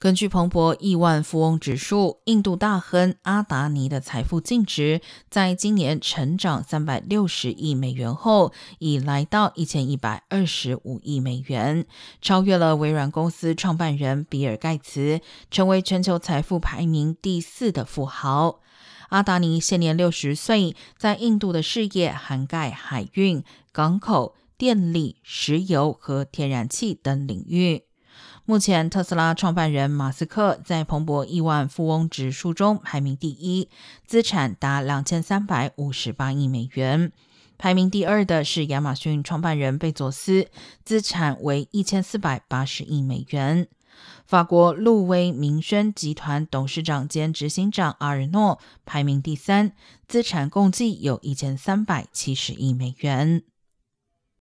根据彭博亿万富翁指数，印度大亨阿达尼的财富净值在今年成长三百六十亿美元后，已来到一千一百二十五亿美元，超越了微软公司创办人比尔盖茨，成为全球财富排名第四的富豪。阿达尼现年六十岁，在印度的事业涵盖海运、港口、电力、石油和天然气等领域。目前，特斯拉创办人马斯克在彭博亿万富翁指数中排名第一，资产达两千三百五十八亿美元。排名第二的是亚马逊创办人贝佐斯，资产为一千四百八十亿美元。法国路威明轩集团董事长兼执行长阿尔诺排名第三，资产共计有一千三百七十亿美元。